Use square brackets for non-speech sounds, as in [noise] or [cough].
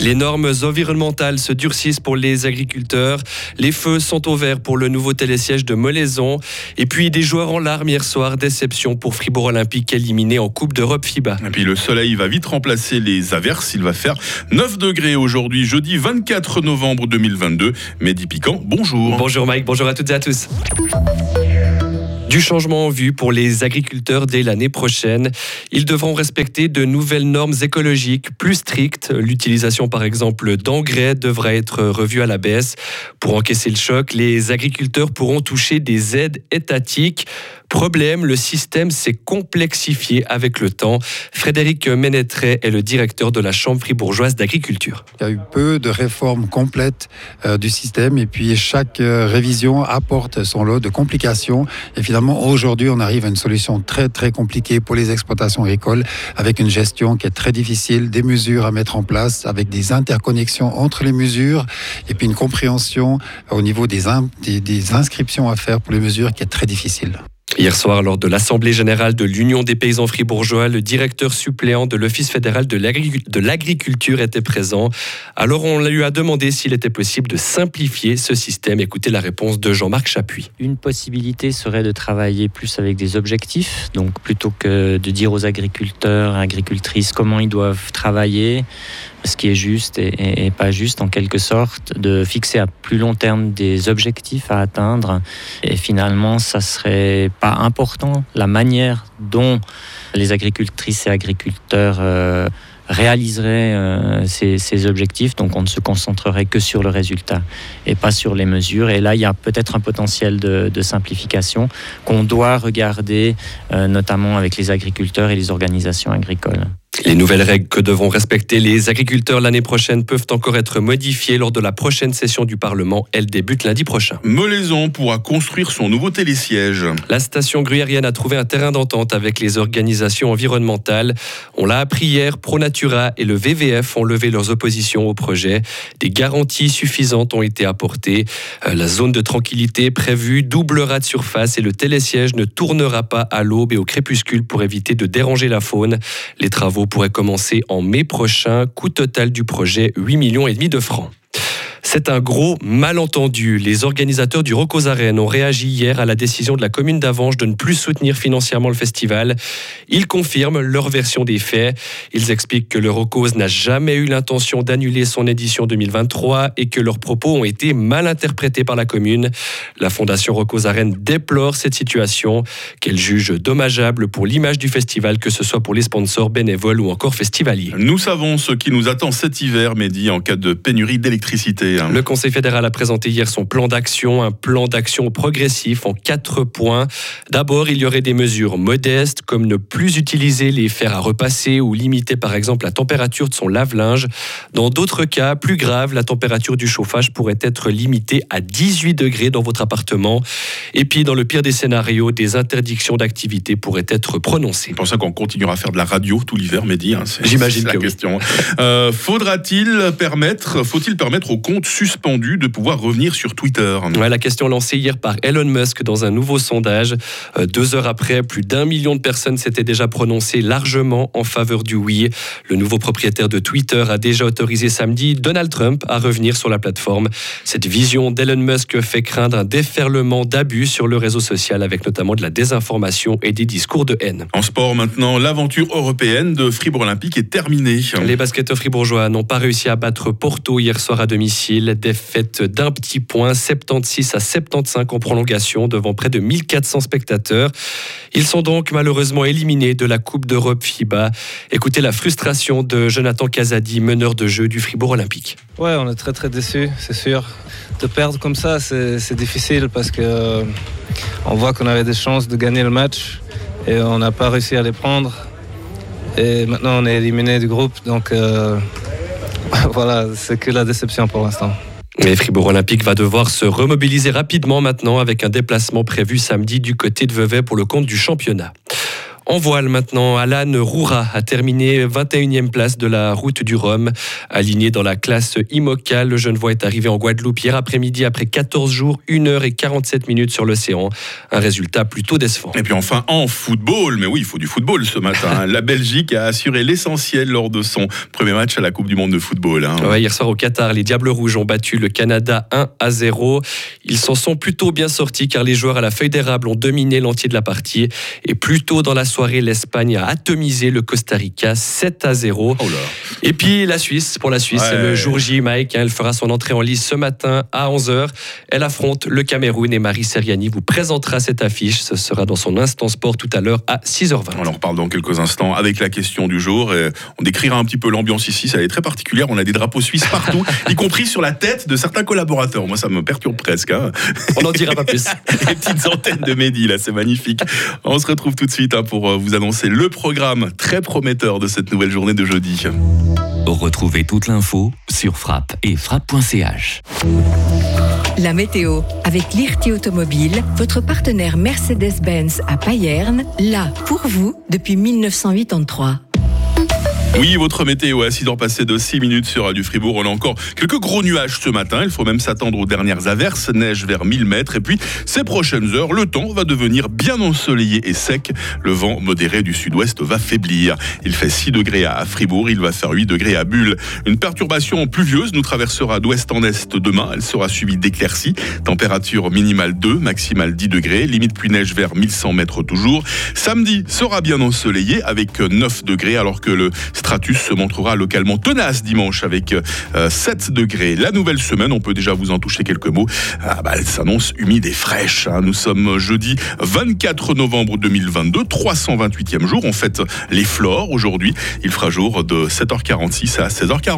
Les normes environnementales se durcissent pour les agriculteurs. Les feux sont au vert pour le nouveau télésiège de Molaison. Et puis des joueurs en larmes hier soir. Déception pour Fribourg Olympique éliminé en Coupe d'Europe FIBA. Et puis le soleil va vite remplacer les averses. Il va faire 9 degrés aujourd'hui, jeudi 24 novembre 2022. Mehdi Piquant, bonjour. Bonjour Mike, bonjour à toutes et à tous. Du changement en vue pour les agriculteurs dès l'année prochaine. Ils devront respecter de nouvelles normes écologiques plus strictes. L'utilisation, par exemple, d'engrais devra être revue à la baisse. Pour encaisser le choc, les agriculteurs pourront toucher des aides étatiques. Problème, le système s'est complexifié avec le temps. Frédéric Ménétret est le directeur de la Chambre fribourgeoise d'agriculture. Il y a eu peu de réformes complètes euh, du système et puis chaque euh, révision apporte son lot de complications. Et finalement, aujourd'hui, on arrive à une solution très très compliquée pour les exploitations agricoles avec une gestion qui est très difficile, des mesures à mettre en place avec des interconnexions entre les mesures et puis une compréhension au niveau des, inscriptions à faire pour les mesures qui est très difficile. Hier soir, lors de l'Assemblée générale de l'Union des paysans fribourgeois, le directeur suppléant de l'Office fédéral de l'agriculture était présent. Alors on lui a demandé s'il était possible de simplifier ce système. Écoutez la réponse de Jean-Marc Chapuis. Une possibilité serait de travailler plus avec des objectifs, donc plutôt que de dire aux agriculteurs, agricultrices comment ils doivent travailler, ce qui est juste et, pas juste en quelque sorte, de fixer à plus long terme des objectifs à atteindre. Et finalement, ça serait pas important la manière dont les agricultrices et agriculteurs euh, réaliseraient euh, ces, objectifs. Donc on ne se concentrerait que sur le résultat et pas sur les mesures. Et là, il y a peut-être un potentiel de, simplification qu'on doit regarder, euh, notamment avec les agriculteurs et les organisations agricoles. Les nouvelles règles que devront respecter les agriculteurs l'année prochaine peuvent encore être modifiées lors de la prochaine session du Parlement. Elle débute lundi prochain. Molaison pourra construire son nouveau télésiège. La station gruyérienne a trouvé un terrain d'entente avec les organisations environnementales. On l'a appris hier, ProNatura et le VVF ont levé leurs oppositions au projet. Des garanties suffisantes ont été apportées. Euh, la zone de tranquillité prévue doublera de surface et le télésiège ne tournera pas à l'aube et au crépuscule pour éviter de déranger la faune. Les travaux pourrait commencer en mai prochain. Coût total du projet 8 millions et demi de francs. C'est un gros malentendu. Les organisateurs du Rocos Arène ont réagi hier à la décision de la commune d'Avange de ne plus soutenir financièrement le festival. Ils confirment leur version des faits. Ils expliquent que le Rocos n'a jamais eu l'intention d'annuler son édition 2023 et que leurs propos ont été mal interprétés par la commune. La Fondation Rocos Arène déplore cette situation qu'elle juge dommageable pour l'image du festival, que ce soit pour les sponsors, bénévoles ou encore festivaliers. Nous savons ce qui nous attend cet hiver, Mehdi, en cas de pénurie d'électricité. Le Conseil fédéral a présenté hier son plan d'action, un plan d'action progressif en quatre points. D'abord, il y aurait des mesures modestes comme ne plus utiliser les fers à repasser ou limiter par exemple la température de son lave-linge. Dans d'autres cas plus graves, la température du chauffage pourrait être limitée à 18 degrés dans votre appartement. Et puis, dans le pire des scénarios, des interdictions d'activité pourraient être prononcées. C'est pour ça qu'on continuera à faire de la radio tout l'hiver, Mehdi. Hein, J'imagine que la question. Euh, faudra-t-il permettre, faut-il permettre aux comptes suspendu de pouvoir revenir sur Twitter. la question lancée hier par Elon Musk dans un nouveau sondage. Euh, deux heures après, plus d'un million de personnes s'étaient déjà prononcées largement en faveur du oui. Le nouveau propriétaire de Twitter a déjà autorisé samedi Donald Trump à revenir sur la plateforme. Cette vision d'Elon Musk fait craindre un déferlement d'abus sur le réseau social avec notamment de la désinformation et des discours de haine. En sport maintenant, l'aventure européenne de Fribourg Olympique est terminée. Les basketteurs fribourgeois n'ont pas réussi à battre Porto hier soir à domicile défaite d'un petit point, 76 à 75 en prolongation devant près de 1400 spectateurs. Ils sont donc malheureusement éliminés de la Coupe d'Europe FIBA. Écoutez la frustration de Jonathan Casadi, meneur de jeu du Fribourg Olympique. Ouais, on est très très déçus, c'est sûr. De perdre comme ça, c'est difficile parce que euh, on voit qu'on avait des chances de gagner le match et on n'a pas réussi à les prendre. Et maintenant, on est éliminé du groupe, donc euh, [laughs] voilà, c'est que la déception pour l'instant. Mais Fribourg Olympique va devoir se remobiliser rapidement maintenant avec un déplacement prévu samedi du côté de Vevey pour le compte du championnat. En voile maintenant, Alan Roura a terminé 21e place de la route du Rhum. Aligné dans la classe IMOCA, le Genevois est arrivé en Guadeloupe hier après-midi après 14 jours, 1 heure et 47 minutes sur l'océan. Un résultat plutôt décevant. Et puis enfin en football, mais oui, il faut du football ce matin. [laughs] la Belgique a assuré l'essentiel lors de son premier match à la Coupe du Monde de football. Hein. hier soir au Qatar, les Diables Rouges ont battu le Canada 1 à 0. Ils s'en sont plutôt bien sortis car les joueurs à la feuille d'érable ont dominé l'entier de la partie. Et plus tôt dans la soirée, l'Espagne a atomisé le Costa Rica 7 à 0. Et puis la Suisse, pour la Suisse, le jour J, Mike, hein, elle fera son entrée en lice ce matin à 11h. Elle affronte le Cameroun et Marie Seriani vous présentera cette affiche. Ce sera dans son instant sport tout à l'heure à 6h20. On en reparle dans quelques instants avec la question du jour. on décrira un petit peu l'ambiance ici. Ça est très particulière. On a des drapeaux suisses partout, [laughs] y compris sur la tête de certains collaborateurs. Moi, ça me perturbe presque. Hein. On n'en dira pas plus. [laughs] Les petites antennes de Mehdi, là, c'est magnifique. On se retrouve tout de suite hein, pour euh, vous annoncer le programme très prometteur de cette nouvelle journée de jeudi. Retrouvez toute l'info sur frappe et frappe.ch. La météo avec l'IRT Automobile, votre partenaire Mercedes-Benz à Payerne, là pour vous depuis 1983. Oui, votre météo à 6 heures passées de 6 minutes sur du Fribourg. On a encore quelques gros nuages ce matin. Il faut même s'attendre aux dernières averses, neige vers 1000 mètres. Et puis, ces prochaines heures, le temps va devenir bien ensoleillé et sec. Le vent modéré du sud-ouest va faiblir. Il fait 6 degrés à Fribourg, il va faire 8 degrés à Bulle. Une perturbation pluvieuse nous traversera d'ouest en est demain. Elle sera suivie d'éclaircies. Température minimale 2, maximale 10 degrés. Limite pluie neige vers 1100 mètres toujours. Samedi sera bien ensoleillé avec 9 degrés alors que le stratus se montrera localement tenace dimanche avec 7 euh, degrés. La nouvelle semaine, on peut déjà vous en toucher quelques mots. Ah bah, elle s'annonce humide et fraîche. Hein. Nous sommes jeudi 24 novembre 2022, 328e jour. On fête les flores aujourd'hui. Il fera jour de 7h46 à 16h40.